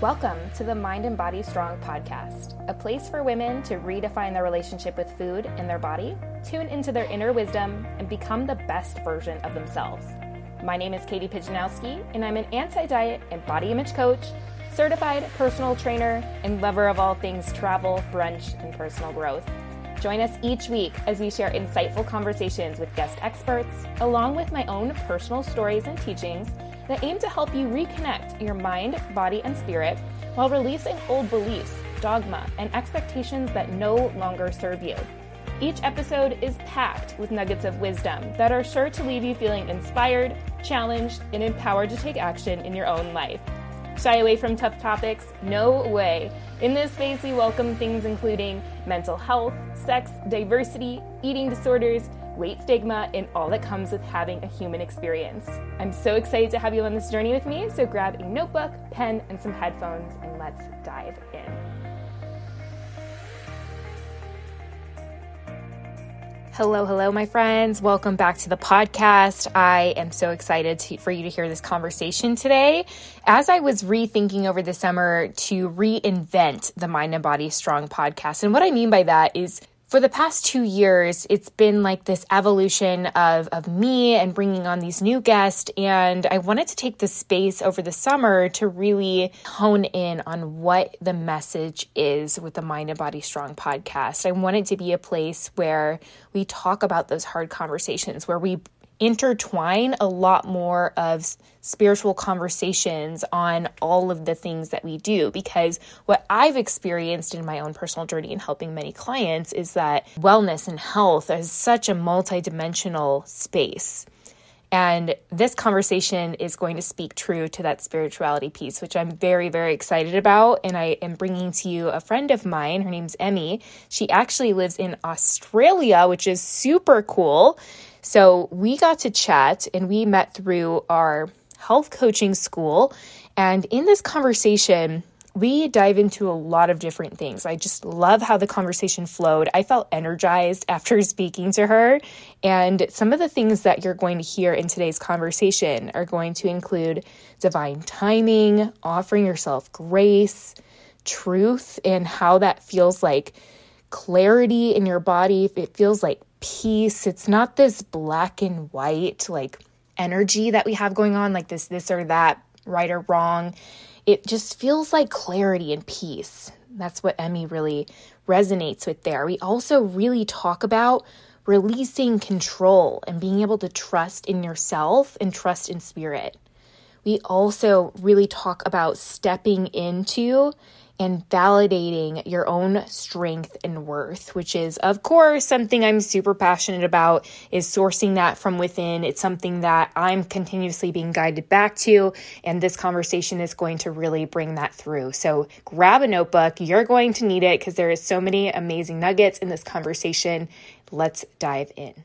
Welcome to the Mind and Body Strong podcast, a place for women to redefine their relationship with food and their body, tune into their inner wisdom, and become the best version of themselves. My name is Katie Pijanowski, and I'm an anti diet and body image coach, certified personal trainer, and lover of all things travel, brunch, and personal growth. Join us each week as we share insightful conversations with guest experts, along with my own personal stories and teachings that aim to help you reconnect your mind, body, and spirit while releasing old beliefs, dogma, and expectations that no longer serve you. Each episode is packed with nuggets of wisdom that are sure to leave you feeling inspired, challenged, and empowered to take action in your own life. Shy away from tough topics? No way. In this space, we welcome things including mental health, sex, diversity, eating disorders, weight stigma, and all that comes with having a human experience. I'm so excited to have you on this journey with me, so grab a notebook, pen, and some headphones, and let's dive in. Hello, hello, my friends. Welcome back to the podcast. I am so excited to, for you to hear this conversation today. As I was rethinking over the summer to reinvent the Mind and Body Strong podcast, and what I mean by that is for the past two years, it's been like this evolution of, of me and bringing on these new guests. And I wanted to take the space over the summer to really hone in on what the message is with the Mind and Body Strong podcast. I wanted to be a place where we talk about those hard conversations, where we intertwine a lot more of spiritual conversations on all of the things that we do because what I've experienced in my own personal journey in helping many clients is that wellness and health is such a multidimensional space. And this conversation is going to speak true to that spirituality piece, which I'm very, very excited about. And I am bringing to you a friend of mine. Her name's Emmy. She actually lives in Australia, which is super cool. So we got to chat and we met through our health coaching school. And in this conversation, we dive into a lot of different things. I just love how the conversation flowed. I felt energized after speaking to her. And some of the things that you're going to hear in today's conversation are going to include divine timing, offering yourself grace, truth, and how that feels like clarity in your body. It feels like peace. It's not this black and white like energy that we have going on, like this, this or that, right or wrong. It just feels like clarity and peace. That's what Emmy really resonates with there. We also really talk about releasing control and being able to trust in yourself and trust in spirit. We also really talk about stepping into and validating your own strength and worth, which is of course something I'm super passionate about is sourcing that from within. It's something that I'm continuously being guided back to and this conversation is going to really bring that through. So grab a notebook. You're going to need it because there is so many amazing nuggets in this conversation. Let's dive in.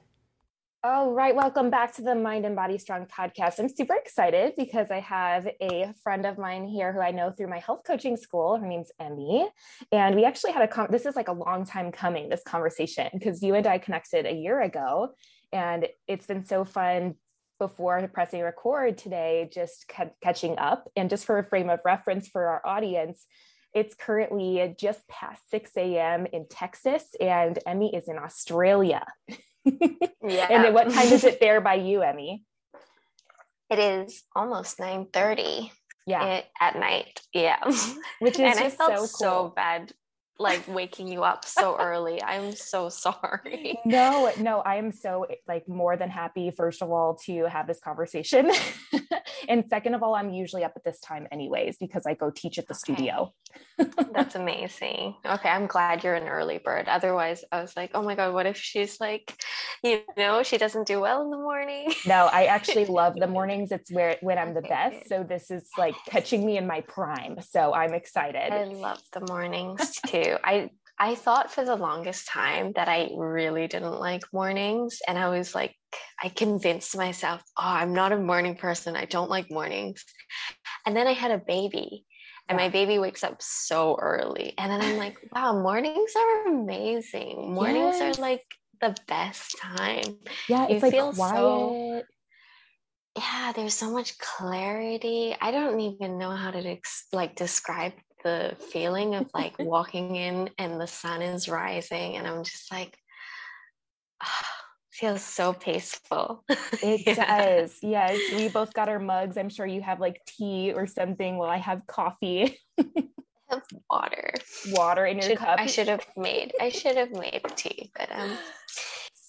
All right, welcome back to the Mind and Body Strong podcast. I'm super excited because I have a friend of mine here who I know through my health coaching school. Her name's Emmy, and we actually had a con- this is like a long time coming this conversation because you and I connected a year ago, and it's been so fun before pressing record today, just catching up. And just for a frame of reference for our audience, it's currently just past 6 a.m. in Texas, and Emmy is in Australia. yeah. and what time is it there by you, Emmy? It is almost 9 30 yeah. at night. Yeah. Which is and I felt so, cool. so bad like waking you up so early. I'm so sorry. No, no, I am so like more than happy, first of all, to have this conversation. and second of all, I'm usually up at this time anyways because I go teach at the okay. studio. That's amazing. Okay, I'm glad you're an early bird. Otherwise, I was like, oh my God, what if she's like, you know, she doesn't do well in the morning? no, I actually love the mornings. It's where when I'm the best. So this is like catching me in my prime. So I'm excited. I love the mornings too. I I thought for the longest time that I really didn't like mornings. And I was like, I convinced myself, oh, I'm not a morning person. I don't like mornings. And then I had a baby, and my baby wakes up so early. And then I'm like, wow, mornings are amazing. Mornings yes. are like the best time. Yeah, it's you like feel quiet. So, yeah, there's so much clarity. I don't even know how to ex- like describe the feeling of like walking in and the sun is rising and I'm just like oh, feels so peaceful. It yeah. does. Yes. We both got our mugs. I'm sure you have like tea or something. Well, I have coffee. I have water. Water in your should, cup. I should have made I should have made tea, but um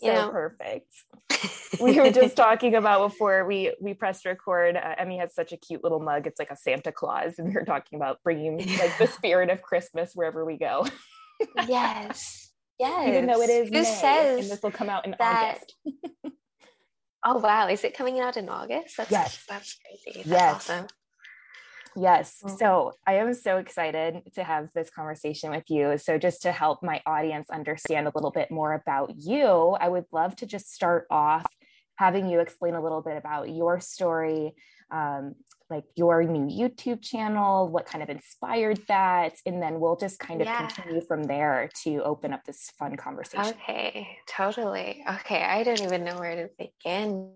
so know. perfect. we were just talking about before we we pressed record. Uh, Emmy has such a cute little mug. It's like a Santa Claus, and we are talking about bringing like the spirit of Christmas wherever we go. yes, yes. Even though it is Who May, says and this will come out in that... August. oh wow! Is it coming out in August? That's, yes, that's crazy. That's yes. awesome. Yes. So I am so excited to have this conversation with you. So, just to help my audience understand a little bit more about you, I would love to just start off having you explain a little bit about your story, um, like your new YouTube channel, what kind of inspired that. And then we'll just kind of yeah. continue from there to open up this fun conversation. Okay, totally. Okay. I don't even know where to begin.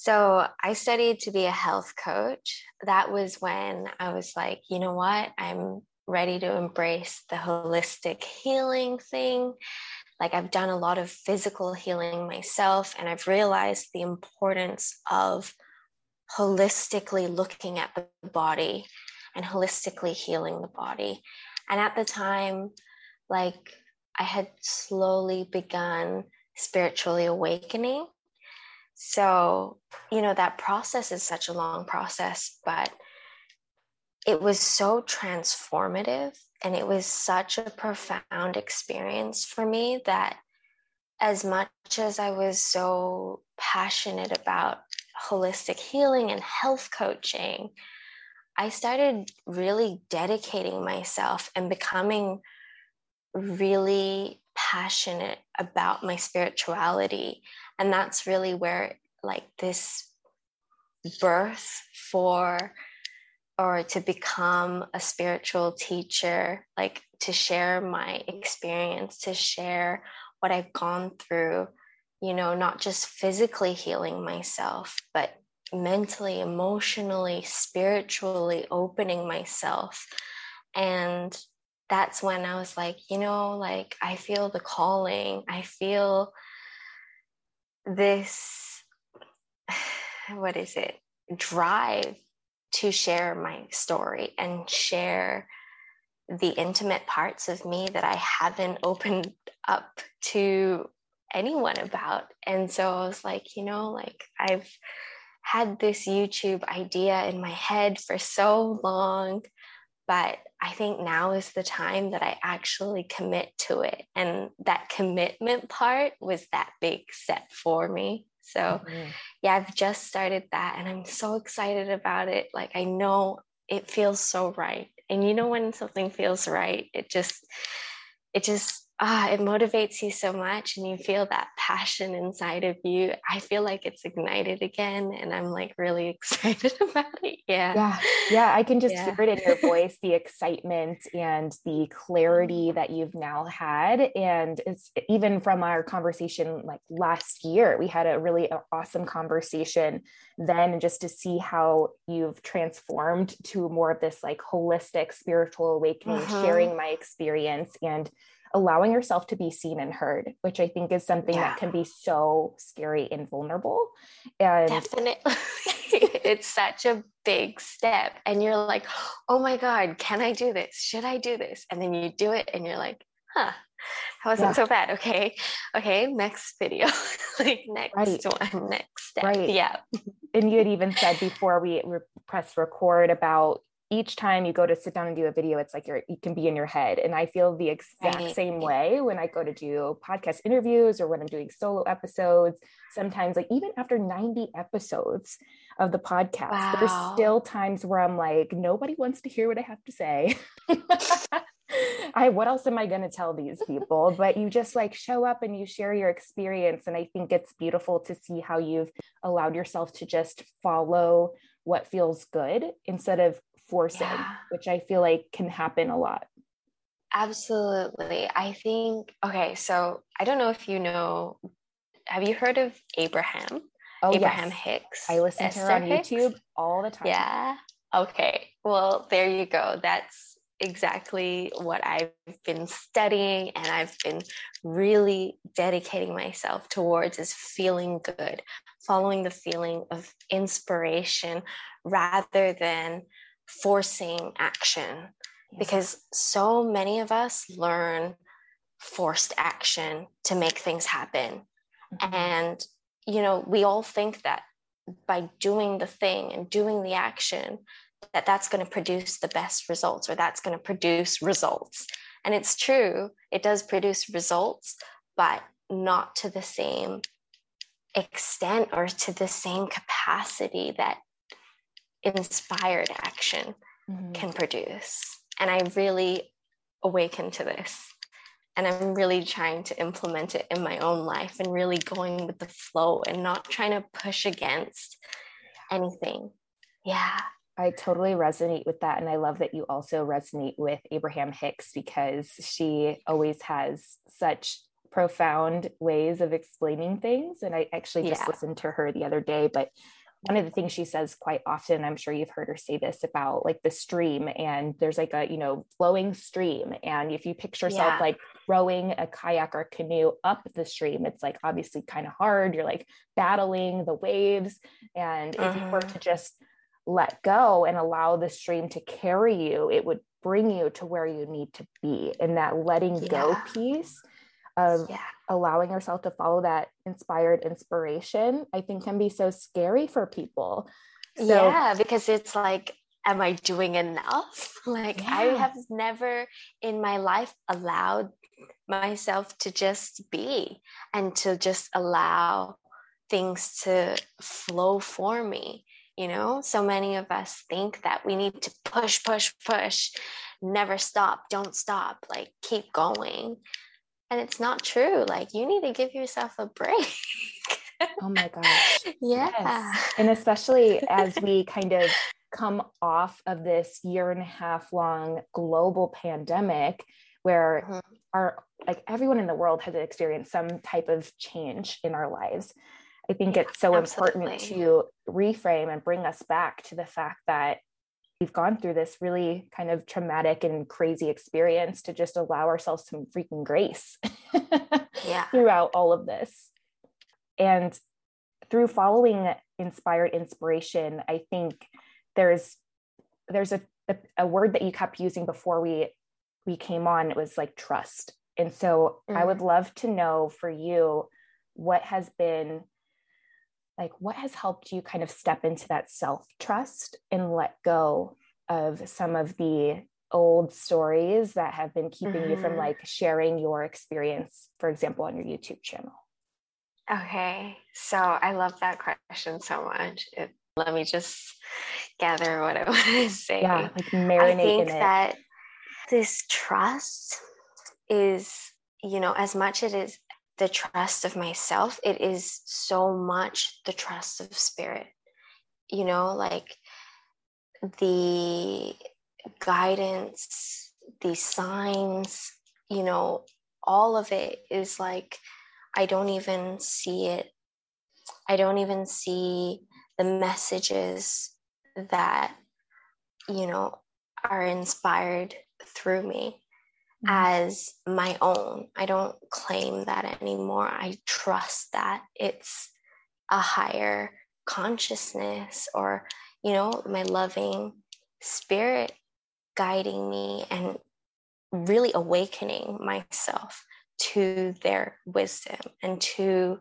So I studied to be a health coach. That was when I was like, you know what? I'm ready to embrace the holistic healing thing. Like I've done a lot of physical healing myself, and I've realized the importance of holistically looking at the body and holistically healing the body. And at the time, like I had slowly begun spiritually awakening so, you know, that process is such a long process, but it was so transformative and it was such a profound experience for me that as much as I was so passionate about holistic healing and health coaching, I started really dedicating myself and becoming really passionate about my spirituality. And that's really where like this birth for or to become a spiritual teacher like to share my experience to share what i've gone through you know not just physically healing myself but mentally emotionally spiritually opening myself. And that's when i was like you know like i feel the calling i feel this what is it drive to share my story and share the intimate parts of me that I haven't opened up to anyone about. And so I was like, you know, like I've had this YouTube idea in my head for so long, but I think now is the time that I actually commit to it. And that commitment part was that big step for me. So, mm-hmm. yeah, I've just started that and I'm so excited about it. Like, I know it feels so right. And you know, when something feels right, it just, it just ah, it motivates you so much and you feel that passion inside of you. I feel like it's ignited again and I'm like really excited about it. Yeah. Yeah. Yeah. I can just yeah. hear it in your voice, the excitement and the clarity that you've now had. And it's even from our conversation like last year, we had a really awesome conversation then just to see how you've transformed to more of this like holistic spiritual awakening, uh-huh. sharing my experience and allowing yourself to be seen and heard, which I think is something yeah. that can be so scary and vulnerable. And definitely, it's such a big step. And you're like, oh my God, can I do this? Should I do this? And then you do it and you're like, huh, that wasn't yeah. so bad. Okay. Okay. Next video, like next right. one, next step. Right. Yeah. And you had even said before we re- press record about each time you go to sit down and do a video, it's like you're you can be in your head. And I feel the exact right. same way when I go to do podcast interviews or when I'm doing solo episodes. Sometimes, like even after 90 episodes of the podcast, wow. there's still times where I'm like, nobody wants to hear what I have to say. I what else am I going to tell these people? But you just like show up and you share your experience. And I think it's beautiful to see how you've allowed yourself to just follow what feels good instead of forcing, yeah. which I feel like can happen a lot. Absolutely. I think, okay, so I don't know if you know, have you heard of Abraham? Oh, Abraham yes. Hicks. I listen Esther to her on Hicks. YouTube all the time. Yeah. Okay. Well, there you go. That's exactly what I've been studying and I've been really dedicating myself towards is feeling good, following the feeling of inspiration rather than forcing action. Because so many of us learn forced action to make things happen. Mm-hmm. And, you know, we all think that by doing the thing and doing the action, that that's going to produce the best results or that's going to produce results. And it's true, it does produce results, but not to the same extent or to the same capacity that inspired action mm-hmm. can produce. And I really awakened to this. And I'm really trying to implement it in my own life and really going with the flow and not trying to push against anything. Yeah. I totally resonate with that. And I love that you also resonate with Abraham Hicks because she always has such profound ways of explaining things. And I actually just yeah. listened to her the other day, but one of the things she says quite often i'm sure you've heard her say this about like the stream and there's like a you know flowing stream and if you picture yourself yeah. like rowing a kayak or canoe up the stream it's like obviously kind of hard you're like battling the waves and if you were mm-hmm. to just let go and allow the stream to carry you it would bring you to where you need to be and that letting yeah. go piece of yeah. allowing yourself to follow that inspired inspiration, I think can be so scary for people. So, yeah, because it's like, am I doing enough? Like, yeah. I have never in my life allowed myself to just be and to just allow things to flow for me. You know, so many of us think that we need to push, push, push, never stop, don't stop, like keep going and it's not true like you need to give yourself a break oh my gosh yeah yes. and especially as we kind of come off of this year and a half long global pandemic where mm-hmm. our like everyone in the world has experienced some type of change in our lives i think it's so Absolutely. important to reframe and bring us back to the fact that we've gone through this really kind of traumatic and crazy experience to just allow ourselves some freaking grace yeah. throughout all of this. And through following inspired inspiration, I think there's there's a, a, a word that you kept using before we we came on. It was like trust. And so mm-hmm. I would love to know for you what has been like what has helped you kind of step into that self trust and let go of some of the old stories that have been keeping mm-hmm. you from mm-hmm. like sharing your experience for example on your youtube channel okay so i love that question so much it, let me just gather what i want to say yeah like marinate I think that this trust is you know as much as it is the trust of myself, it is so much the trust of spirit. You know, like the guidance, the signs, you know, all of it is like, I don't even see it. I don't even see the messages that, you know, are inspired through me. Mm-hmm. as my own. I don't claim that anymore. I trust that it's a higher consciousness or, you know, my loving spirit guiding me and really awakening myself to their wisdom and to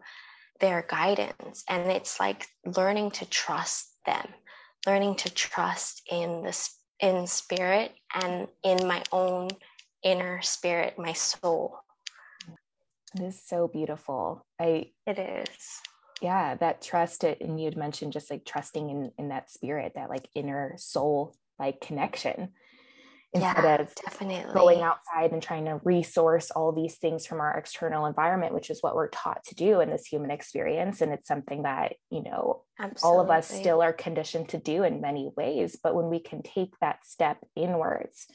their guidance. And it's like learning to trust them, learning to trust in the in spirit and in my own inner spirit, my soul. It is so beautiful. I it is. Yeah, that trust it and you'd mentioned just like trusting in in that spirit, that like inner soul like connection instead yeah, of definitely going outside and trying to resource all these things from our external environment which is what we're taught to do in this human experience and it's something that you know Absolutely. all of us still are conditioned to do in many ways but when we can take that step inwards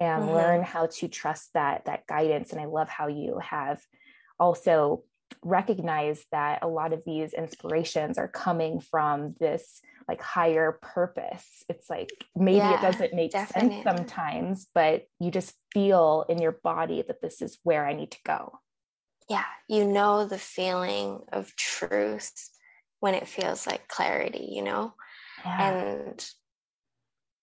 and mm-hmm. learn how to trust that that guidance and i love how you have also recognized that a lot of these inspirations are coming from this like higher purpose. It's like maybe yeah, it doesn't make definitely. sense sometimes, but you just feel in your body that this is where I need to go. Yeah, you know the feeling of truth when it feels like clarity, you know? Yeah. And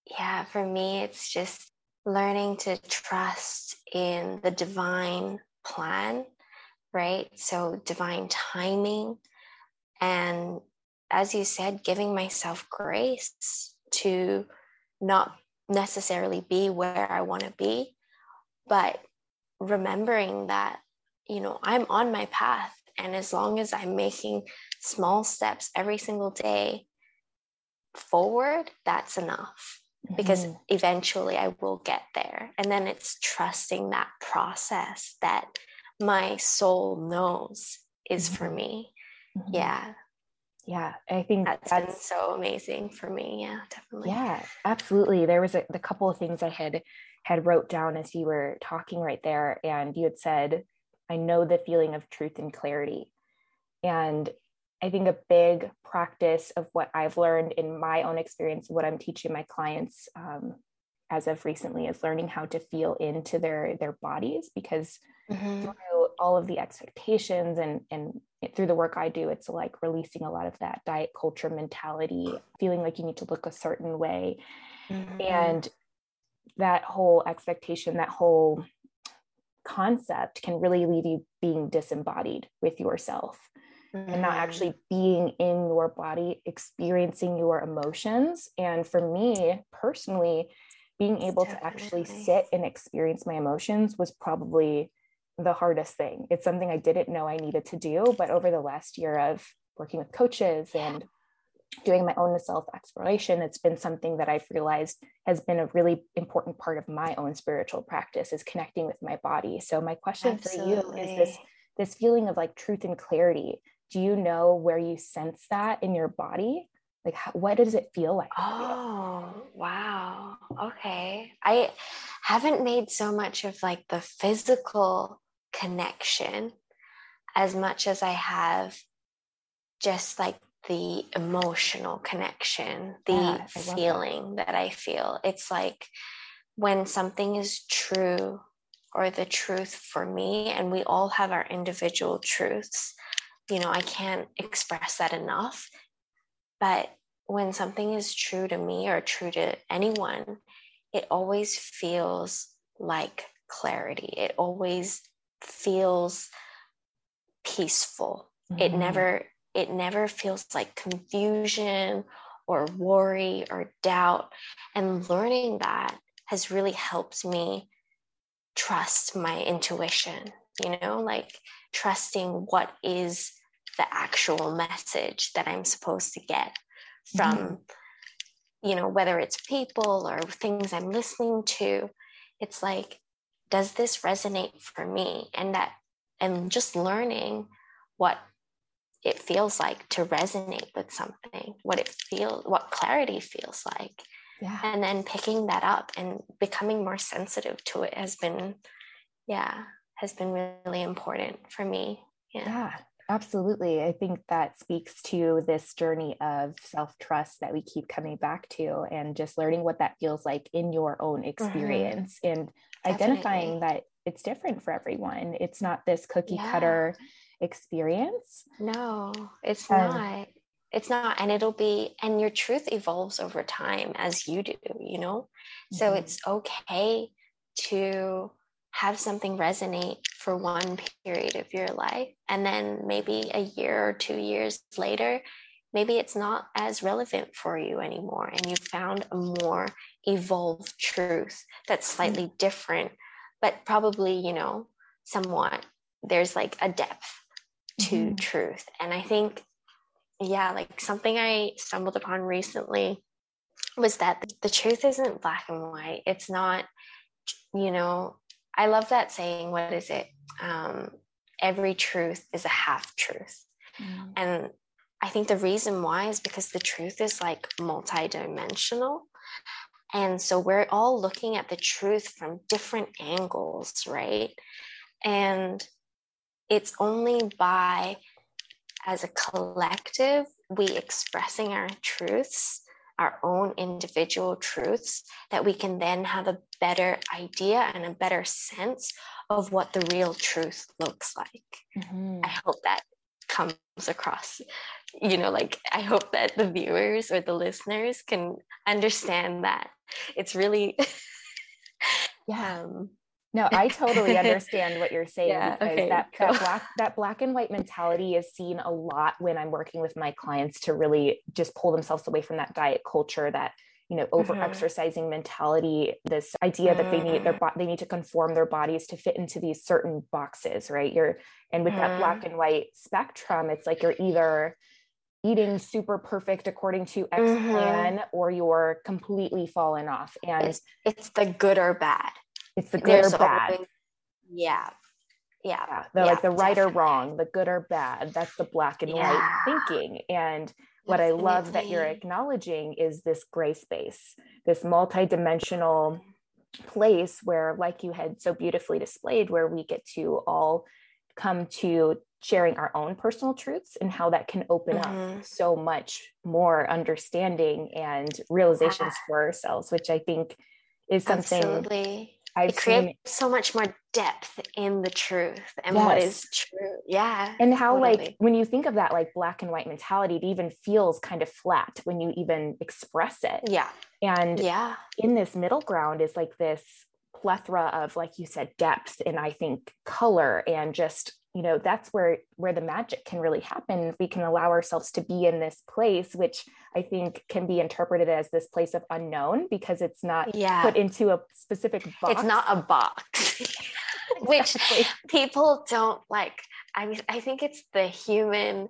yeah, for me, it's just learning to trust in the divine plan, right? So, divine timing. And as you said, giving myself grace to not necessarily be where I want to be, but remembering that, you know, I'm on my path. And as long as I'm making small steps every single day forward, that's enough because mm-hmm. eventually I will get there. And then it's trusting that process that my soul knows is mm-hmm. for me. Mm-hmm. Yeah. Yeah, I think that's, that's been so amazing for me. Yeah, definitely. Yeah, absolutely. There was a the couple of things I had had wrote down as you were talking right there, and you had said, "I know the feeling of truth and clarity," and I think a big practice of what I've learned in my own experience, what I'm teaching my clients um, as of recently, is learning how to feel into their their bodies because mm-hmm. through all of the expectations and and through the work I do, it's like releasing a lot of that diet culture mentality, feeling like you need to look a certain way, mm-hmm. and that whole expectation, that whole concept can really leave you being disembodied with yourself. And not actually being in your body, experiencing your emotions. And for me personally, being able Definitely. to actually sit and experience my emotions was probably the hardest thing. It's something I didn't know I needed to do, but over the last year of working with coaches and doing my own self exploration, it's been something that I've realized has been a really important part of my own spiritual practice is connecting with my body. So my question Absolutely. for you is this this feeling of like truth and clarity do you know where you sense that in your body? Like how, what does it feel like oh wow. Okay. I haven't made so much of like the physical connection as much as i have just like the emotional connection the yeah, feeling that. that i feel. It's like when something is true or the truth for me and we all have our individual truths you know, I can't express that enough. But when something is true to me or true to anyone, it always feels like clarity. It always feels peaceful. Mm-hmm. It never it never feels like confusion or worry or doubt. And learning that has really helped me trust my intuition, you know, like trusting what is the actual message that I'm supposed to get from, mm-hmm. you know, whether it's people or things I'm listening to. It's like, does this resonate for me? And that, and just learning what it feels like to resonate with something, what it feels, what clarity feels like. Yeah. And then picking that up and becoming more sensitive to it has been, yeah, has been really important for me. Yeah. yeah. Absolutely. I think that speaks to this journey of self trust that we keep coming back to and just learning what that feels like in your own mm-hmm. experience mm-hmm. and Definitely. identifying that it's different for everyone. It's not this cookie yeah. cutter experience. No, it's um, not. It's not. And it'll be, and your truth evolves over time as you do, you know? Mm-hmm. So it's okay to have something resonate for one period of your life. And then maybe a year or two years later, maybe it's not as relevant for you anymore. And you found a more evolved truth that's mm. slightly different, but probably, you know, somewhat there's like a depth to mm-hmm. truth. And I think, yeah, like something I stumbled upon recently was that the truth isn't black and white. It's not, you know, I love that saying. What is it? Um, every truth is a half truth. Mm. And I think the reason why is because the truth is like multidimensional. And so we're all looking at the truth from different angles, right? And it's only by as a collective we expressing our truths our own individual truths that we can then have a better idea and a better sense of what the real truth looks like. Mm-hmm. i hope that comes across. You know like i hope that the viewers or the listeners can understand that it's really yeah. um, no, I totally understand what you're saying yeah, because okay, that, cool. that black that black and white mentality is seen a lot when I'm working with my clients to really just pull themselves away from that diet culture, that you know over exercising mm-hmm. mentality, this idea that they need their mm. they need to conform their bodies to fit into these certain boxes, right? You're and with mm. that black mm-hmm. and white spectrum, it's like you're either eating super perfect according to X mm-hmm. plan or you're completely fallen off. And it's, it's the good or bad it's the good or bad. Always, yeah. Yeah. yeah. They're yeah, like the right definitely. or wrong, the good or bad. That's the black and yeah. white thinking. And what Definitely. I love that you're acknowledging is this gray space, this multidimensional place where, like you had so beautifully displayed, where we get to all come to sharing our own personal truths and how that can open mm-hmm. up so much more understanding and realizations yeah. for ourselves, which I think is something Absolutely. I've it creates so much more depth in the truth and yes. what is true. Yeah. And how, totally. like, when you think of that, like black and white mentality, it even feels kind of flat when you even express it. Yeah. And yeah, in this middle ground is like this plethora of, like you said, depth and I think color and just you know that's where where the magic can really happen. We can allow ourselves to be in this place which i think can be interpreted as this place of unknown because it's not yeah. put into a specific box it's not a box. Which people don't like. I mean i think it's the human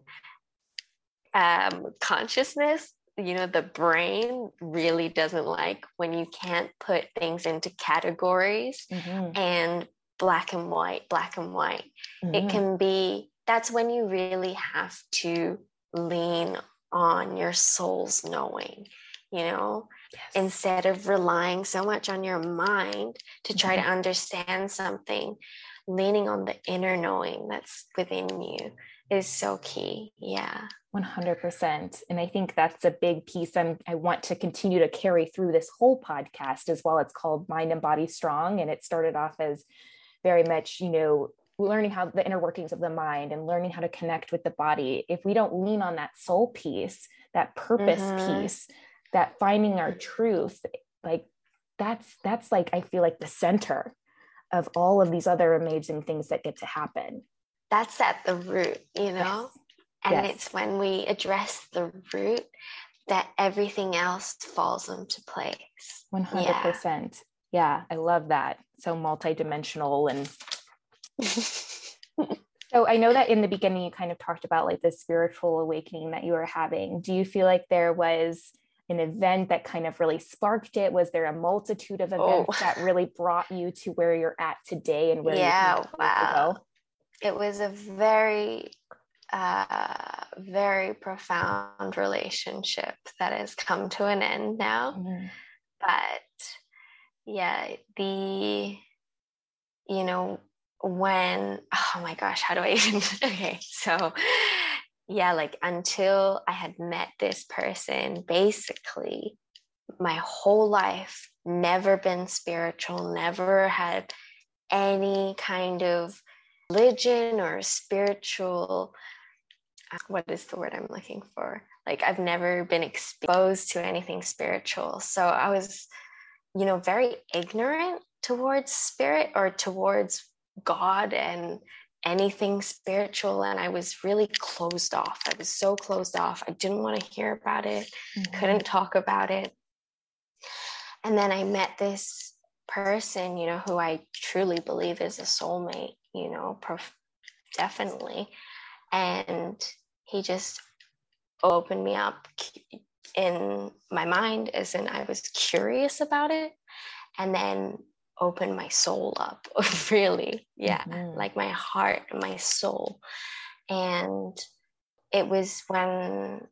um, consciousness you know the brain really doesn't like when you can't put things into categories mm-hmm. and black and white, black and white. Mm-hmm. It can be, that's when you really have to lean on your soul's knowing, you know, yes. instead of relying so much on your mind to try mm-hmm. to understand something, leaning on the inner knowing that's within you is so key. Yeah. 100%. And I think that's a big piece I'm, I want to continue to carry through this whole podcast as well. It's called Mind and Body Strong. And it started off as very much, you know, learning how the inner workings of the mind and learning how to connect with the body. If we don't lean on that soul piece, that purpose mm-hmm. piece, that finding our truth, like that's that's like I feel like the center of all of these other amazing things that get to happen. That's at the root, you know? Yes. And yes. it's when we address the root that everything else falls into place. 100%. Yeah yeah i love that so multidimensional and so i know that in the beginning you kind of talked about like the spiritual awakening that you were having. Do you feel like there was an event that kind of really sparked it? Was there a multitude of events oh. that really brought you to where you're at today and where yeah wow. It was a very uh, very profound relationship that has come to an end now. Mm-hmm. but yeah the you know when oh my gosh how do i even okay so yeah like until i had met this person basically my whole life never been spiritual never had any kind of religion or spiritual uh, what is the word i'm looking for? Like i've never been exposed to anything spiritual so i was you know, very ignorant towards spirit or towards God and anything spiritual. And I was really closed off. I was so closed off. I didn't want to hear about it, mm-hmm. couldn't talk about it. And then I met this person, you know, who I truly believe is a soulmate, you know, prof- definitely. And he just opened me up in my mind as in I was curious about it and then open my soul up really. Yeah mm-hmm. like my heart and my soul. And it was when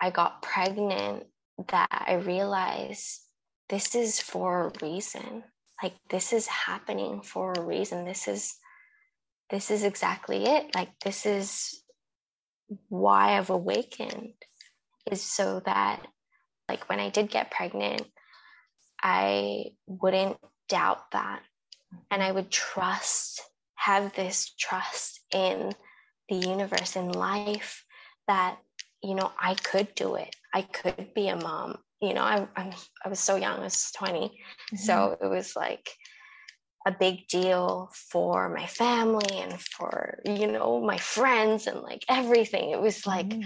I got pregnant that I realized this is for a reason. Like this is happening for a reason. This is this is exactly it. Like, this is why I've awakened, is so that, like, when I did get pregnant, I wouldn't doubt that. And I would trust, have this trust in the universe, in life, that, you know, I could do it. I could be a mom. You know, I, I'm, I was so young, I was 20. Mm-hmm. So it was like, a big deal for my family and for you know my friends and like everything it was like mm.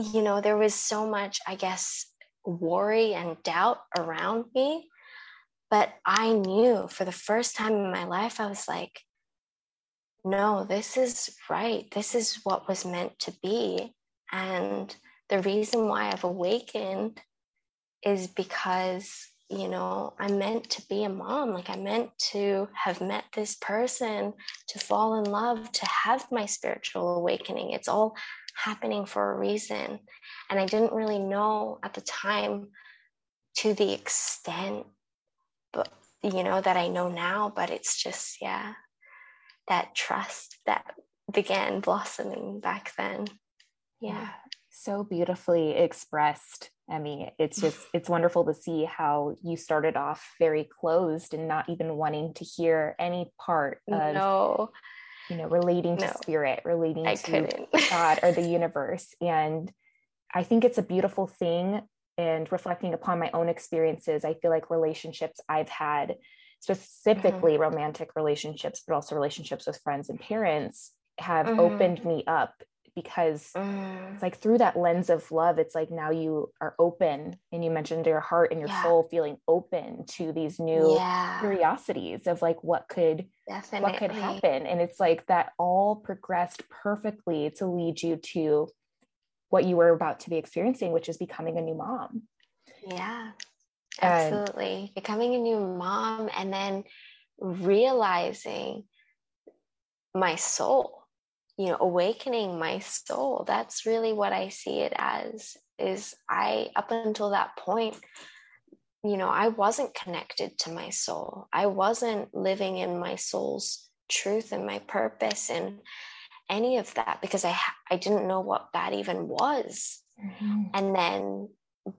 You know there was so much i guess worry and doubt around me but i knew for the first time in my life i was like no this is right this is what was meant to be and the reason why i've awakened is because you know, I'm meant to be a mom. Like I meant to have met this person, to fall in love, to have my spiritual awakening. It's all happening for a reason. And I didn't really know at the time to the extent, but you know, that I know now. But it's just, yeah, that trust that began blossoming back then. Yeah. So beautifully expressed Emmy. It's just, it's wonderful to see how you started off very closed and not even wanting to hear any part of, no. You know, relating to no. spirit, relating I to God or the universe. And I think it's a beautiful thing. And reflecting upon my own experiences, I feel like relationships I've had, specifically mm-hmm. romantic relationships, but also relationships with friends and parents, have mm-hmm. opened me up because mm. it's like through that lens of love it's like now you are open and you mentioned your heart and your yeah. soul feeling open to these new yeah. curiosities of like what could Definitely. what could happen and it's like that all progressed perfectly to lead you to what you were about to be experiencing which is becoming a new mom yeah absolutely and, becoming a new mom and then realizing my soul you know awakening my soul. That's really what i see it as is i up until that point you know i wasn't connected to my soul. I wasn't living in my soul's truth and my purpose and any of that because i i didn't know what that even was. Mm-hmm. and then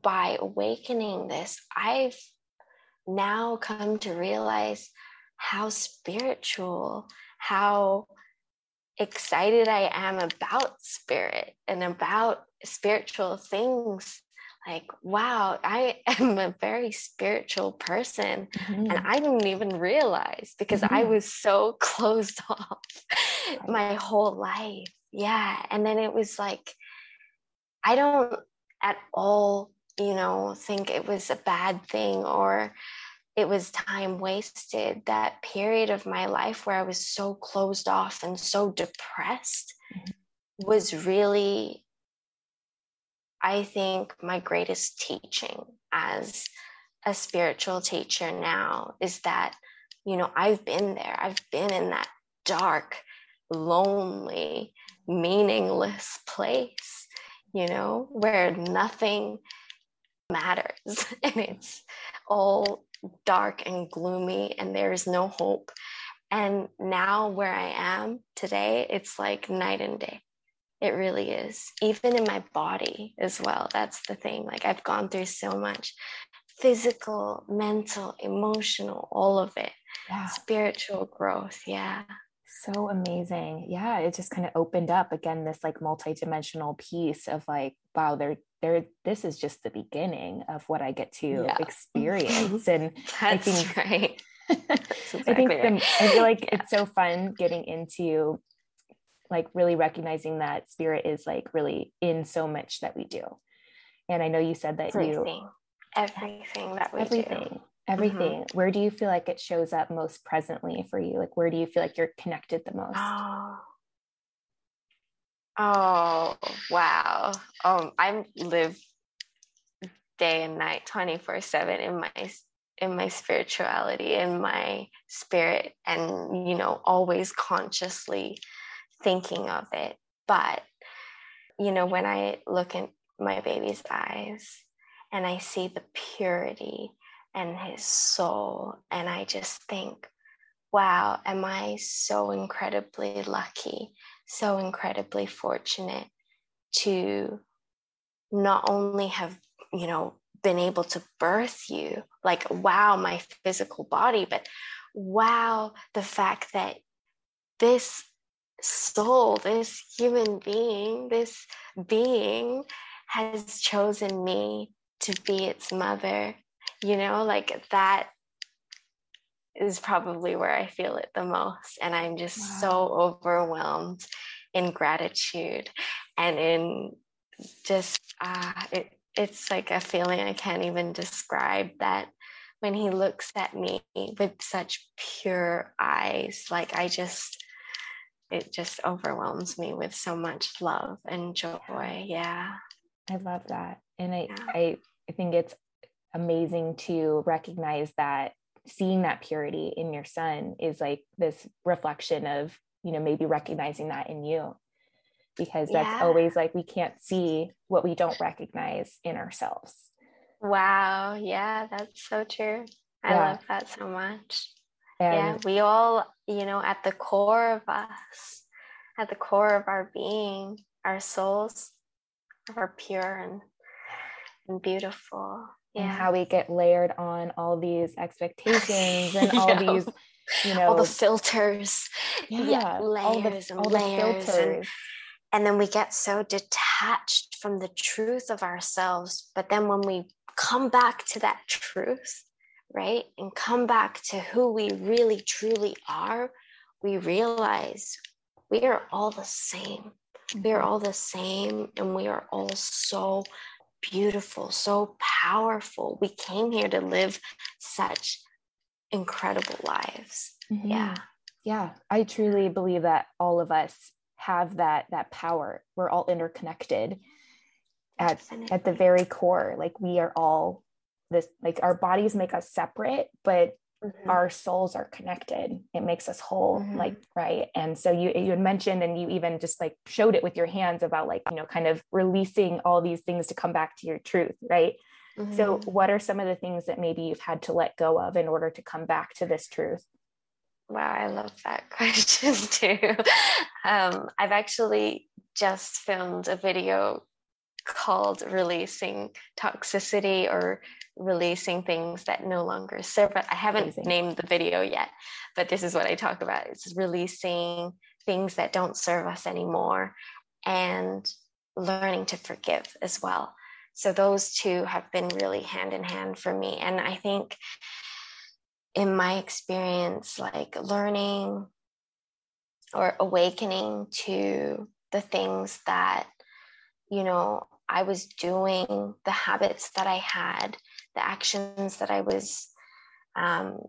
by awakening this i've now come to realize how spiritual how excited I am about spirit and about spiritual things. Like, wow, I am a very spiritual person. Mm-hmm. And I didn't even realize because mm-hmm. I was so closed off my whole life. Yeah. And then it was like, I don't at all, you know, think it was a bad thing or it was time wasted that period of my life where i was so closed off and so depressed mm-hmm. was really i think my greatest teaching as a spiritual teacher now is that you know i've been there i've been in that dark lonely meaningless place you know where nothing matters and it's all dark and gloomy and there is no hope. And now, where I am today, it's like night and day. It really is. Even in my body as well. That's the thing. Like, I've gone through so much physical, mental, emotional, all of it. Yeah. Spiritual growth. Yeah. So amazing. Yeah. It just kind of opened up again this like multi-dimensional piece of like, wow, there there this is just the beginning of what I get to yeah. experience. And That's I think right. I think the, I feel like yeah. it's so fun getting into like really recognizing that spirit is like really in so much that we do. And I know you said that everything. you everything that we everything. Do. Everything. Mm-hmm. Where do you feel like it shows up most presently for you? Like where do you feel like you're connected the most? Oh Oh, wow. Um, I live day and night 24 7 in my in my spirituality in my spirit and you know always consciously thinking of it but you know when i look in my baby's eyes and i see the purity and his soul and i just think wow, am I so incredibly lucky, so incredibly fortunate to not only have, you know, been able to birth you, like, wow, my physical body, but wow, the fact that this soul, this human being, this being has chosen me to be its mother. You know, like that is probably where I feel it the most. And I'm just wow. so overwhelmed in gratitude and in just, uh, it, it's like a feeling I can't even describe that when he looks at me with such pure eyes, like I just, it just overwhelms me with so much love and joy. Yeah. I love that. And I, yeah. I, I think it's amazing to recognize that seeing that purity in your son is like this reflection of, you know, maybe recognizing that in you because that's yeah. always like we can't see what we don't recognize in ourselves. Wow. Yeah, that's so true. I yeah. love that so much. And yeah, we all, you know, at the core of us, at the core of our being, our souls are pure and, and beautiful. Yeah. And how we get layered on all these expectations and all these, you know, all the filters. Yeah, yeah layers all the, and all layers. And, and then we get so detached from the truth of ourselves. But then when we come back to that truth, right? And come back to who we really truly are, we realize we are all the same. We are mm-hmm. all the same, and we are all so beautiful, so powerful. We came here to live such incredible lives. Mm-hmm. Yeah. Yeah. I truly believe that all of us have that that power. We're all interconnected at, at the very core. Like we are all this like our bodies make us separate but mm-hmm. our souls are connected it makes us whole mm-hmm. like right and so you you had mentioned and you even just like showed it with your hands about like you know kind of releasing all these things to come back to your truth right mm-hmm. so what are some of the things that maybe you've had to let go of in order to come back to this truth wow i love that question too um, i've actually just filmed a video called releasing toxicity or releasing things that no longer serve i haven't Amazing. named the video yet but this is what i talk about. It's releasing things that don't serve us anymore and learning to forgive as well. So those two have been really hand in hand for me. And i think in my experience like learning or awakening to the things that you know I was doing, the habits that I had, the actions that I was um,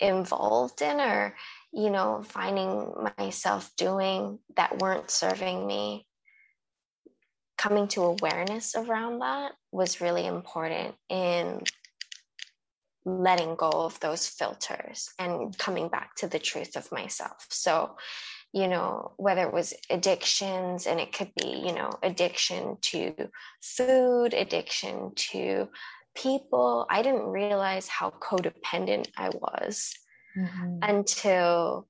involved in, or, you know, finding myself doing that weren't serving me. Coming to awareness around that was really important in letting go of those filters and coming back to the truth of myself. So, you know, whether it was addictions, and it could be, you know, addiction to food, addiction to people. I didn't realize how codependent I was mm-hmm. until,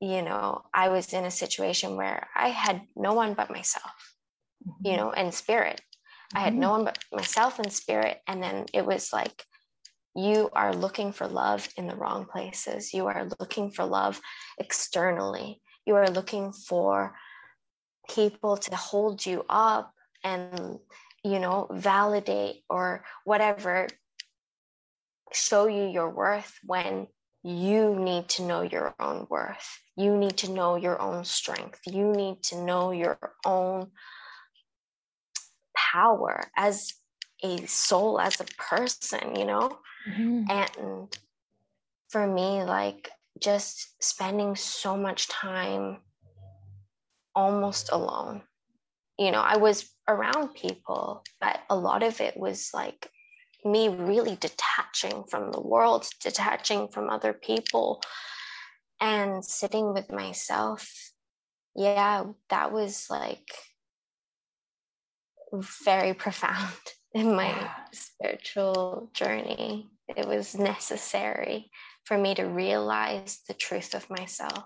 you know, I was in a situation where I had no one but myself, mm-hmm. you know, and spirit. Mm-hmm. I had no mm-hmm. one but myself and spirit. And then it was like, you are looking for love in the wrong places. You are looking for love externally you are looking for people to hold you up and you know validate or whatever show you your worth when you need to know your own worth. You need to know your own strength. You need to know your own power as a soul as a person you know? Mm-hmm. and for me like just spending so much time almost alone. You know, I was around people, but a lot of it was like me really detaching from the world, detaching from other people, and sitting with myself. Yeah, that was like very profound in my yeah. spiritual journey. it was necessary for me to realize the truth of myself.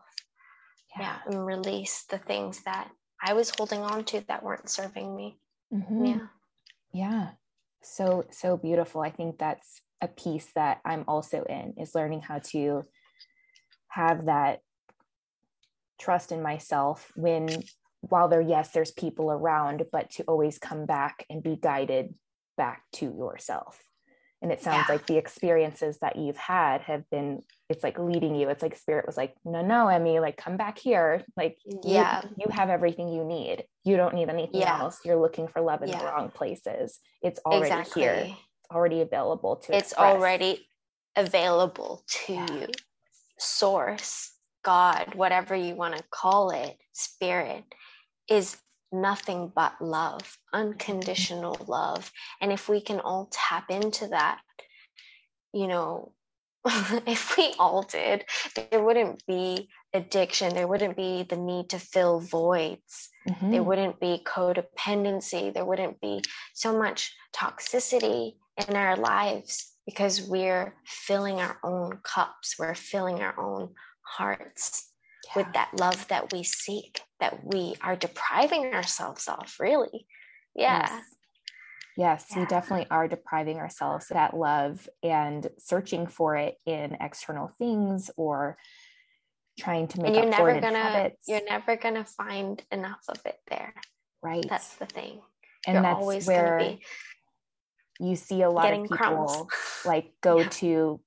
Yeah. yeah. and release the things that i was holding on to that weren't serving me. Mm-hmm. yeah. Yeah. So so beautiful. I think that's a piece that i'm also in is learning how to have that trust in myself when while there yes there's people around but to always come back and be guided back to yourself and it sounds yeah. like the experiences that you've had have been it's like leading you it's like spirit was like no no emmy like come back here like yeah you, you have everything you need you don't need anything yeah. else you're looking for love in yeah. the wrong places it's already exactly. here it's already available to it's express. already available to you source god whatever you want to call it spirit is nothing but love, unconditional love. And if we can all tap into that, you know, if we all did, there wouldn't be addiction, there wouldn't be the need to fill voids, mm-hmm. there wouldn't be codependency, there wouldn't be so much toxicity in our lives because we're filling our own cups, we're filling our own hearts. With that love that we seek, that we are depriving ourselves of, really. Yeah. Yes. Yes, yeah. we definitely are depriving ourselves that love and searching for it in external things or trying to make and you're up never for it gonna, habits. You're never gonna find enough of it there. Right. That's the thing. And you're that's where you see a lot of people crumbs. like go yeah. to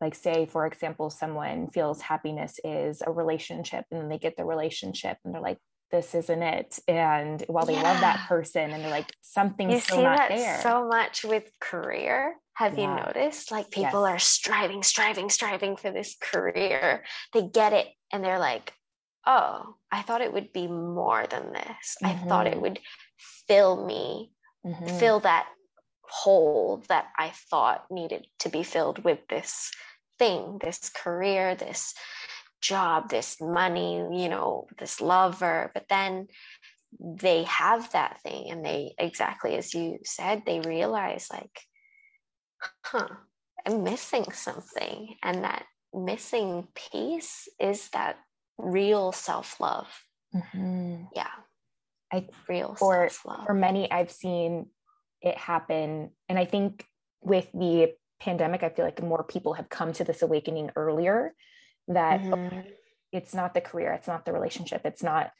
like say for example someone feels happiness is a relationship and then they get the relationship and they're like this isn't it and while they yeah. love that person and they're like something's you still see not that there so much with career have yeah. you noticed like people yes. are striving striving striving for this career they get it and they're like oh i thought it would be more than this mm-hmm. i thought it mm-hmm. would fill me mm-hmm. fill that hole that I thought needed to be filled with this thing, this career, this job, this money, you know, this lover. But then they have that thing and they, exactly as you said, they realize, like, huh, I'm missing something. And that missing piece is that real self love. Mm-hmm. Yeah. I real for for many I've seen it happen. And I think with the pandemic, I feel like more people have come to this awakening earlier that mm-hmm. it's not the career, it's not the relationship, it's not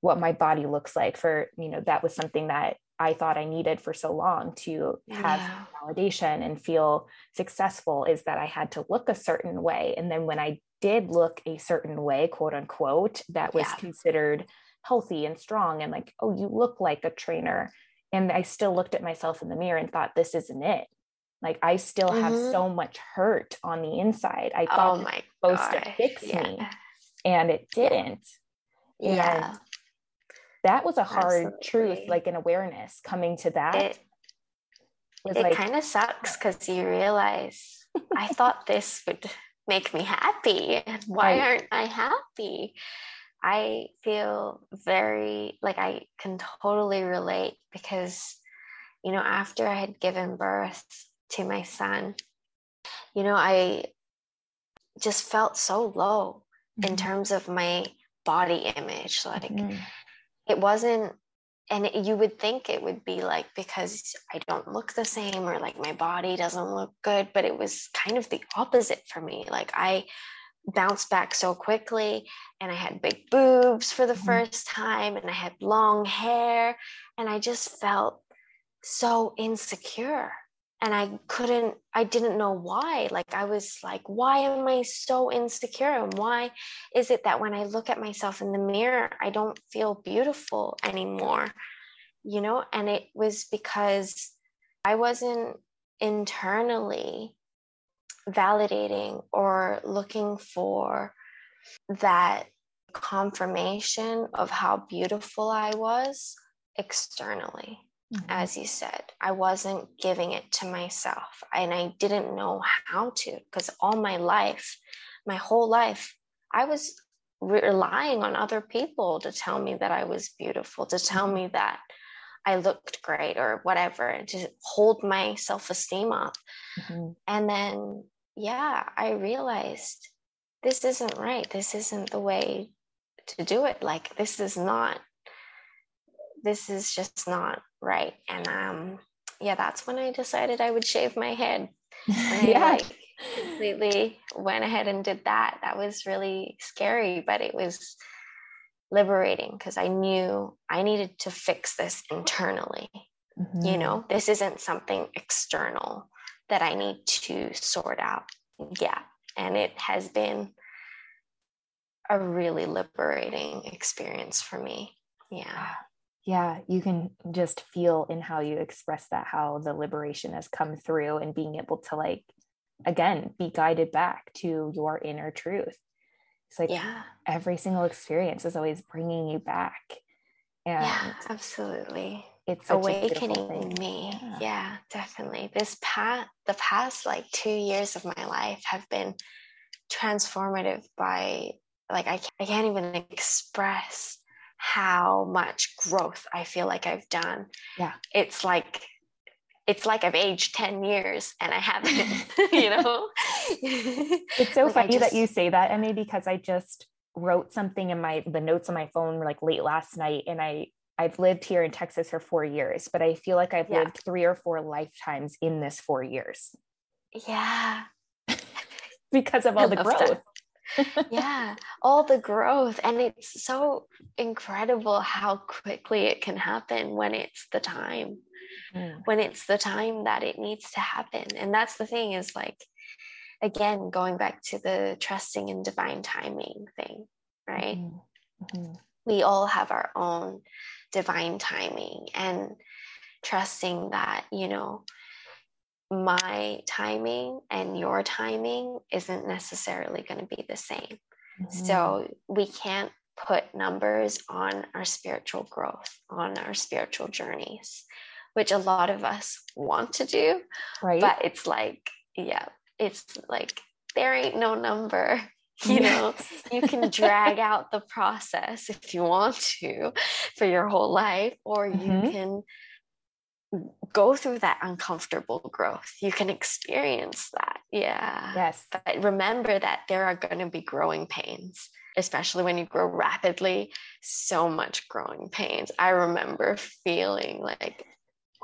what my body looks like. For, you know, that was something that I thought I needed for so long to have yeah. validation and feel successful is that I had to look a certain way. And then when I did look a certain way, quote unquote, that was yeah. considered healthy and strong and like, oh, you look like a trainer and I still looked at myself in the mirror and thought, this isn't it. Like I still have mm-hmm. so much hurt on the inside. I thought oh my it was supposed to fix yeah. me and it didn't. Yeah. And that was a hard Absolutely. truth, like an awareness coming to that. It, it like, kind of sucks because you realize I thought this would make me happy. Why right. aren't I happy? I feel very like I can totally relate because, you know, after I had given birth to my son, you know, I just felt so low mm-hmm. in terms of my body image. Like mm-hmm. it wasn't, and it, you would think it would be like because I don't look the same or like my body doesn't look good, but it was kind of the opposite for me. Like I, bounced back so quickly and I had big boobs for the mm-hmm. first time and I had long hair and I just felt so insecure and I couldn't I didn't know why like I was like why am I so insecure and why is it that when I look at myself in the mirror I don't feel beautiful anymore you know and it was because I wasn't internally validating or looking for that confirmation of how beautiful I was externally. Mm-hmm. As you said, I wasn't giving it to myself and I didn't know how to because all my life, my whole life, I was relying on other people to tell me that I was beautiful, to tell me that I looked great or whatever, to hold my self esteem up. Mm-hmm. And then, yeah, I realized this isn't right. This isn't the way to do it. Like, this is not, this is just not right. And um, yeah, that's when I decided I would shave my head. And yeah. I like completely went ahead and did that. That was really scary, but it was liberating because I knew I needed to fix this internally. Mm-hmm. You know, this isn't something external that I need to sort out. Yeah. And it has been a really liberating experience for me. Yeah. Yeah, you can just feel in how you express that, how the liberation has come through and being able to, like, again, be guided back to your inner truth. It's like yeah. every single experience is always bringing you back. And yeah, absolutely. It's awakening me. Yeah. yeah, definitely. This past, the past like two years of my life have been transformative by like I, I can't even express how much growth I feel like I've done. Yeah. It's like it's like I've aged 10 years and I haven't, you know. it's so like funny just, that you say that, Emmy, because I just wrote something in my the notes on my phone like late last night and I I've lived here in Texas for 4 years, but I feel like I've yeah. lived 3 or 4 lifetimes in this 4 years. Yeah. because of all the growth. Yeah, all the growth. And it's so incredible how quickly it can happen when it's the time, mm. when it's the time that it needs to happen. And that's the thing is like, again, going back to the trusting in divine timing thing, right? Mm-hmm. We all have our own divine timing and trusting that, you know, my timing and your timing isn't necessarily going to be the same. Mm-hmm. So we can't put numbers on our spiritual growth, on our spiritual journeys, which a lot of us want to do. Right. But it's like, yeah, it's like there ain't no number. You know, you can drag out the process if you want to for your whole life, or you mm-hmm. can go through that uncomfortable growth. You can experience that. Yeah. Yes. But remember that there are going to be growing pains, especially when you grow rapidly, so much growing pains. I remember feeling like,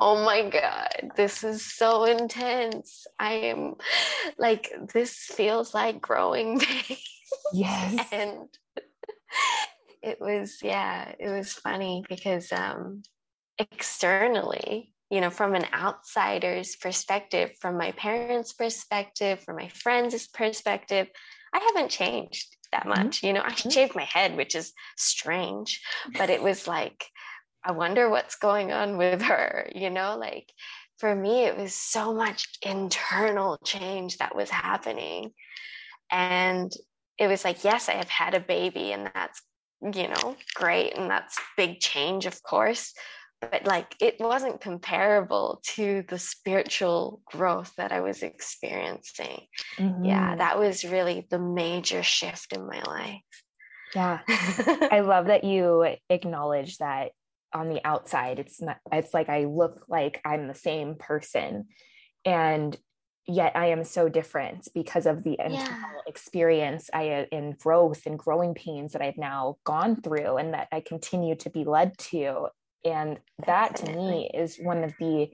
oh my God, this is so intense. I am like, this feels like growing pain. Yes. and it was, yeah, it was funny because um, externally, you know, from an outsider's perspective, from my parents' perspective, from my friends' perspective, I haven't changed that mm-hmm. much. Mm-hmm. You know, I mm-hmm. shaved my head, which is strange, but it was like, I wonder what's going on with her, you know, like for me, it was so much internal change that was happening. And it was like, yes, I have had a baby, and that's, you know, great. And that's big change, of course but like it wasn't comparable to the spiritual growth that I was experiencing. Mm-hmm. Yeah, that was really the major shift in my life. Yeah. I love that you acknowledge that on the outside. It's not it's like I look like I'm the same person. And yet I am so different because of the internal yeah. experience I uh, in growth and growing pains that I've now gone through and that I continue to be led to. And that to me is one of the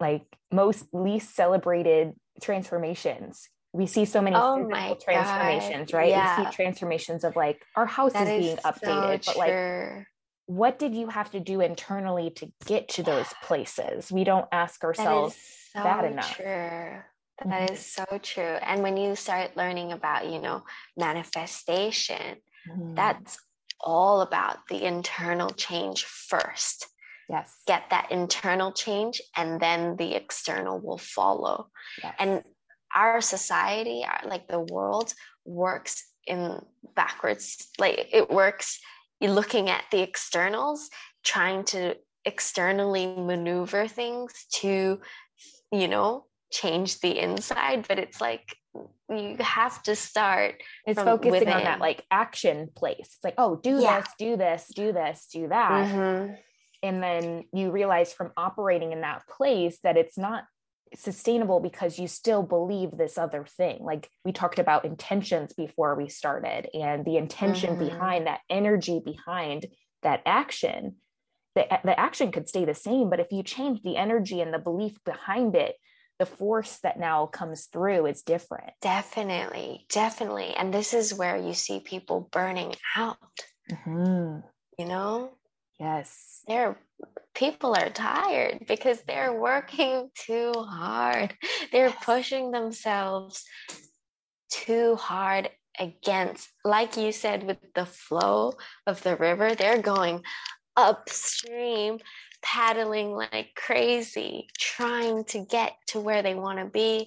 like most least celebrated transformations. We see so many oh transformations God. right? Yeah. we see transformations of like our house is being updated so but like what did you have to do internally to get to those places we don't ask ourselves that, so that enough true. That mm-hmm. is so true and when you start learning about you know manifestation mm-hmm. that's all about the internal change first. Yes. Get that internal change and then the external will follow. Yes. And our society, like the world, works in backwards. Like it works looking at the externals, trying to externally maneuver things to, you know, change the inside. But it's like you have to start it's focusing within. on that like action place it's like oh do yeah. this do this do this do that mm-hmm. and then you realize from operating in that place that it's not sustainable because you still believe this other thing like we talked about intentions before we started and the intention mm-hmm. behind that energy behind that action the, the action could stay the same but if you change the energy and the belief behind it the force that now comes through is different. Definitely, definitely. And this is where you see people burning out. Mm-hmm. You know? Yes. They're people are tired because they're working too hard. They're pushing themselves too hard against, like you said, with the flow of the river, they're going upstream paddling like crazy, trying to get to where they want to be,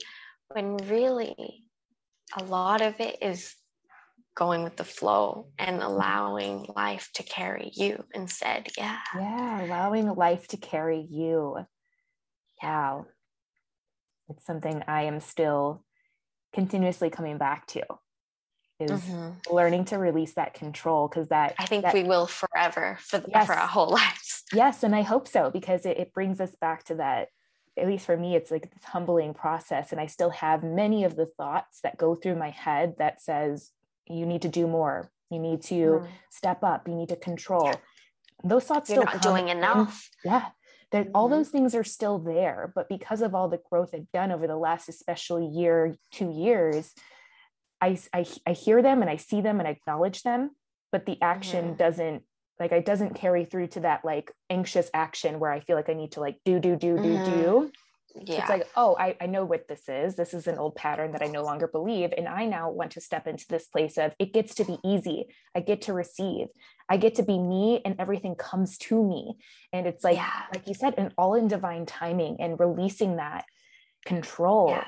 when really a lot of it is going with the flow and allowing life to carry you instead. Yeah. Yeah, allowing life to carry you. Wow. It's something I am still continuously coming back to is mm-hmm. learning to release that control because that I think that, we will forever for yes, for our whole lives. Yes, and I hope so because it, it brings us back to that. At least for me, it's like this humbling process, and I still have many of the thoughts that go through my head that says you need to do more, you need to mm. step up, you need to control. Those thoughts You're not doing enough. Yeah, that mm-hmm. all those things are still there, but because of all the growth I've done over the last, especially year, two years, I, I, I hear them and I see them and I acknowledge them, but the action mm-hmm. doesn't like it doesn't carry through to that like anxious action where I feel like I need to like do, do, do, do, mm-hmm. do. Yeah. It's like, oh, I, I know what this is. This is an old pattern that I no longer believe. And I now want to step into this place of it gets to be easy. I get to receive. I get to be me and everything comes to me. And it's like, yeah. like you said, and all in divine timing and releasing that control. Yeah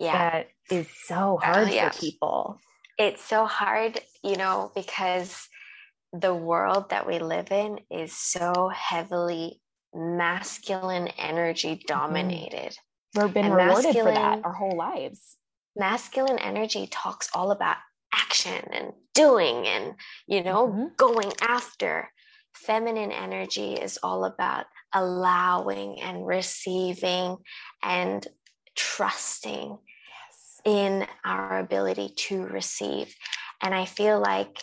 yeah that is so uh, hard yeah. for people it's so hard you know because the world that we live in is so heavily masculine energy mm-hmm. dominated mm-hmm. we've been and rewarded for that our whole lives masculine energy talks all about action and doing and you know mm-hmm. going after feminine energy is all about allowing and receiving and trusting in our ability to receive. And I feel like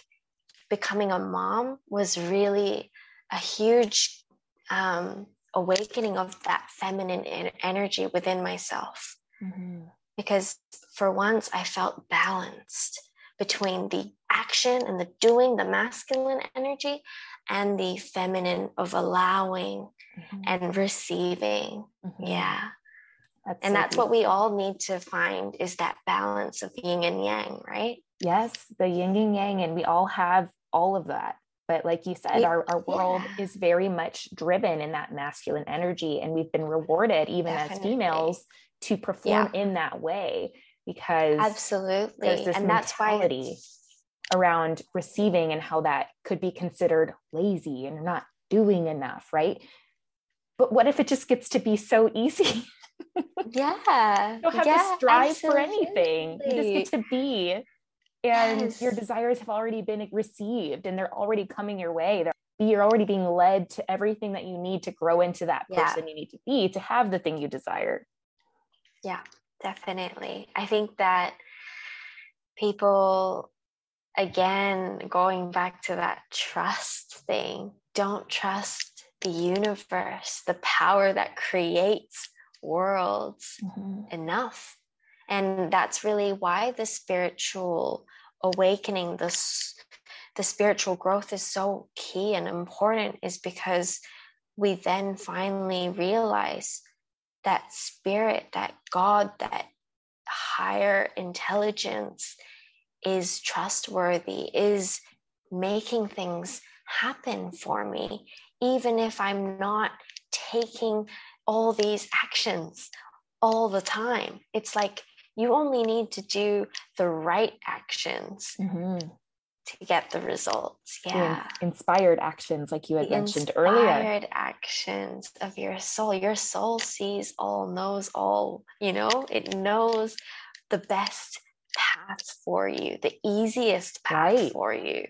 becoming a mom was really a huge um, awakening of that feminine energy within myself. Mm-hmm. Because for once, I felt balanced between the action and the doing, the masculine energy, and the feminine of allowing mm-hmm. and receiving. Mm-hmm. Yeah. That's and so that's what we all need to find is that balance of yin and yang, right? Yes, the yin and yang, and we all have all of that. But like you said, our, our world yeah. is very much driven in that masculine energy. And we've been rewarded, even Definitely. as females, to perform yeah. in that way because absolutely there's this and that's why around receiving and how that could be considered lazy and not doing enough, right? But what if it just gets to be so easy? yeah. you don't have yeah, to strive absolutely. for anything. You just get to be. And yes. your desires have already been received and they're already coming your way. They're, you're already being led to everything that you need to grow into that person yeah. you need to be to have the thing you desire. Yeah, definitely. I think that people, again, going back to that trust thing, don't trust the universe, the power that creates worlds mm-hmm. enough. And that's really why the spiritual awakening, this the spiritual growth is so key and important, is because we then finally realize that spirit, that God, that higher intelligence is trustworthy, is making things happen for me, even if I'm not taking all these actions all the time. It's like you only need to do the right actions mm-hmm. to get the results. Yeah. Inspired actions, like you had the mentioned earlier. Inspired actions of your soul. Your soul sees all, knows all, you know, it knows the best path for you, the easiest path right. for you.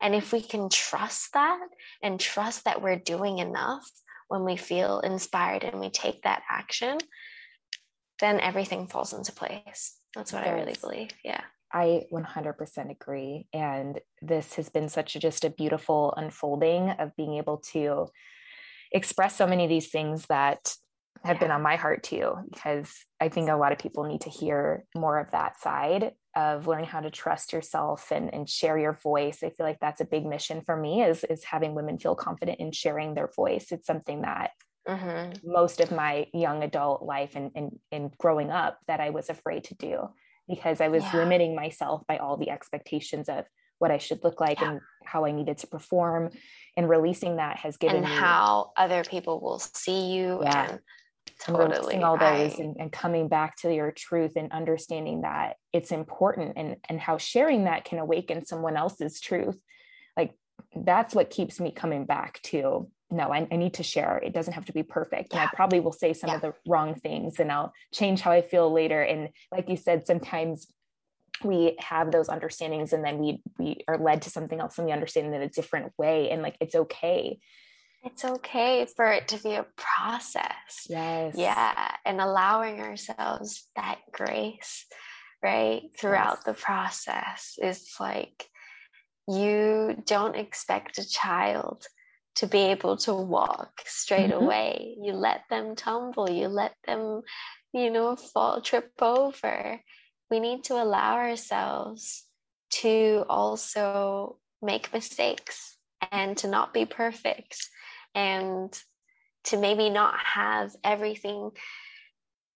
And if we can trust that and trust that we're doing enough when we feel inspired and we take that action, then everything falls into place. That's what yes. I really believe. Yeah. I 100% agree. And this has been such a, just a beautiful unfolding of being able to express so many of these things that have yeah. been on my heart too, because I think a lot of people need to hear more of that side of learning how to trust yourself and, and share your voice. I feel like that's a big mission for me is, is having women feel confident in sharing their voice. It's something that mm-hmm. most of my young adult life and, and, and growing up that I was afraid to do because I was yeah. limiting myself by all the expectations of what I should look like yeah. and how I needed to perform. And releasing that has given and me how other people will see you yeah. and totally and all those and, and, coming back to your truth and understanding that it's important and and how sharing that can awaken someone else's truth like that's what keeps me coming back to no I, I need to share it doesn't have to be perfect yeah. and i probably will say some yeah. of the wrong things and i'll change how i feel later and like you said sometimes we have those understandings and then we we are led to something else and we understand it in a different way and like it's okay it's okay for it to be a process yes yeah and allowing ourselves that grace right throughout yes. the process is like you don't expect a child to be able to walk straight mm-hmm. away. You let them tumble, you let them, you know, fall, trip over. We need to allow ourselves to also make mistakes and to not be perfect and to maybe not have everything,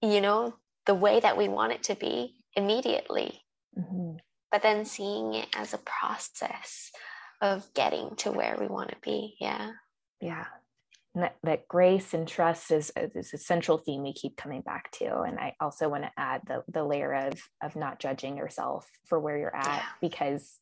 you know, the way that we want it to be immediately. Mm-hmm. But then seeing it as a process of getting to where we want to be. Yeah. Yeah. That, that, grace and trust is, is a central theme we keep coming back to. And I also want to add the, the layer of, of not judging yourself for where you're at yeah. because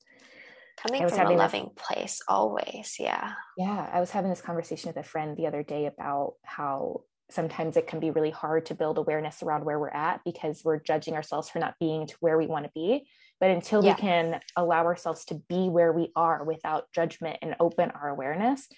coming from a loving this, place always. Yeah. Yeah. I was having this conversation with a friend the other day about how sometimes it can be really hard to build awareness around where we're at because we're judging ourselves for not being to where we want to be but until yeah. we can allow ourselves to be where we are without judgment and open our awareness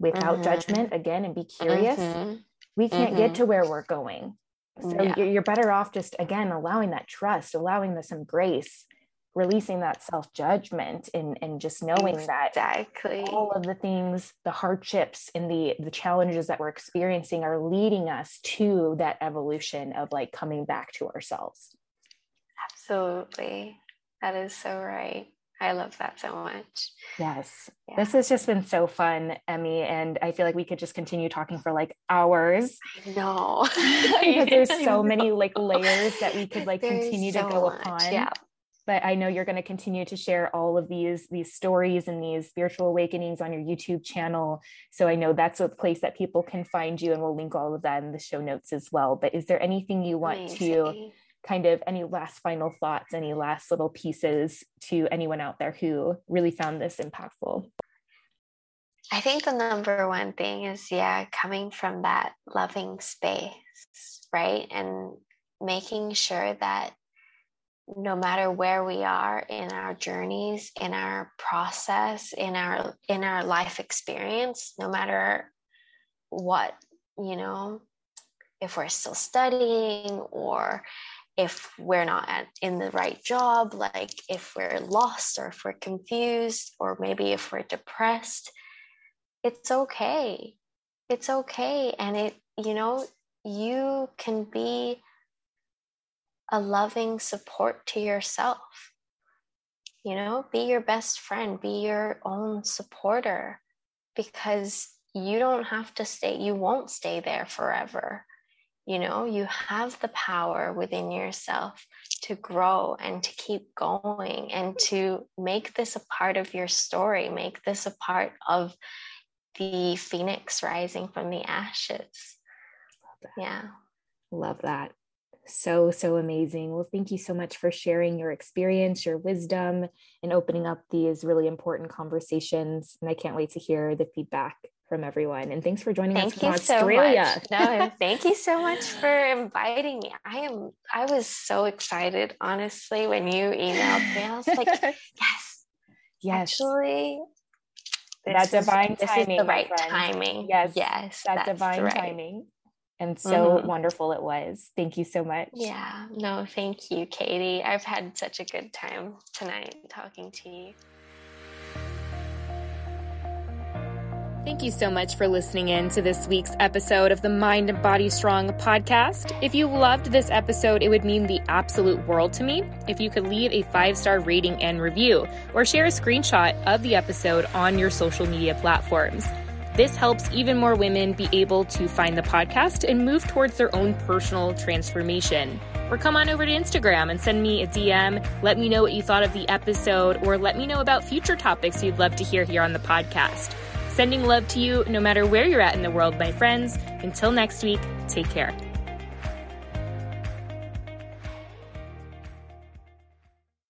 without mm-hmm. judgment again and be curious, mm-hmm. we can't mm-hmm. get to where we're going. So yeah. you're better off just again allowing that trust, allowing the, some grace, releasing that self judgment, and and just knowing exactly. that all of the things, the hardships, and the the challenges that we're experiencing are leading us to that evolution of like coming back to ourselves. Absolutely. That is so right. I love that so much. Yes. Yeah. This has just been so fun, Emmy. And I feel like we could just continue talking for like hours. No. because there's so many like layers that we could like there's continue so to go much. upon. Yeah. But I know you're going to continue to share all of these these stories and these spiritual awakenings on your YouTube channel. So I know that's a place that people can find you, and we'll link all of that in the show notes as well. But is there anything you want Amazing. to kind of any last final thoughts, any last little pieces to anyone out there who really found this impactful? I think the number one thing is, yeah, coming from that loving space, right? And making sure that no matter where we are in our journeys in our process in our in our life experience no matter what you know if we're still studying or if we're not at, in the right job, like if we're lost or if we're confused, or maybe if we're depressed, it's okay. It's okay. And it, you know, you can be a loving support to yourself. You know, be your best friend, be your own supporter because you don't have to stay, you won't stay there forever you know you have the power within yourself to grow and to keep going and to make this a part of your story make this a part of the phoenix rising from the ashes. Love yeah. Love that. So so amazing. Well thank you so much for sharing your experience your wisdom and opening up these really important conversations. And i can't wait to hear the feedback from everyone. And thanks for joining thank us from Australia. So no, thank you so much for inviting me. I am I was so excited, honestly, when you emailed me. I was like, yes, Yes. Actually, that divine is, timing. This is the right timing. Yes. Yes. That divine right. timing. And so mm-hmm. wonderful it was. Thank you so much. Yeah. No, thank you, Katie. I've had such a good time tonight talking to you. Thank you so much for listening in to this week's episode of the Mind and Body Strong podcast. If you loved this episode, it would mean the absolute world to me if you could leave a five star rating and review or share a screenshot of the episode on your social media platforms. This helps even more women be able to find the podcast and move towards their own personal transformation. Or come on over to Instagram and send me a DM. Let me know what you thought of the episode, or let me know about future topics you'd love to hear here on the podcast. Sending love to you no matter where you're at in the world, my friends. Until next week, take care.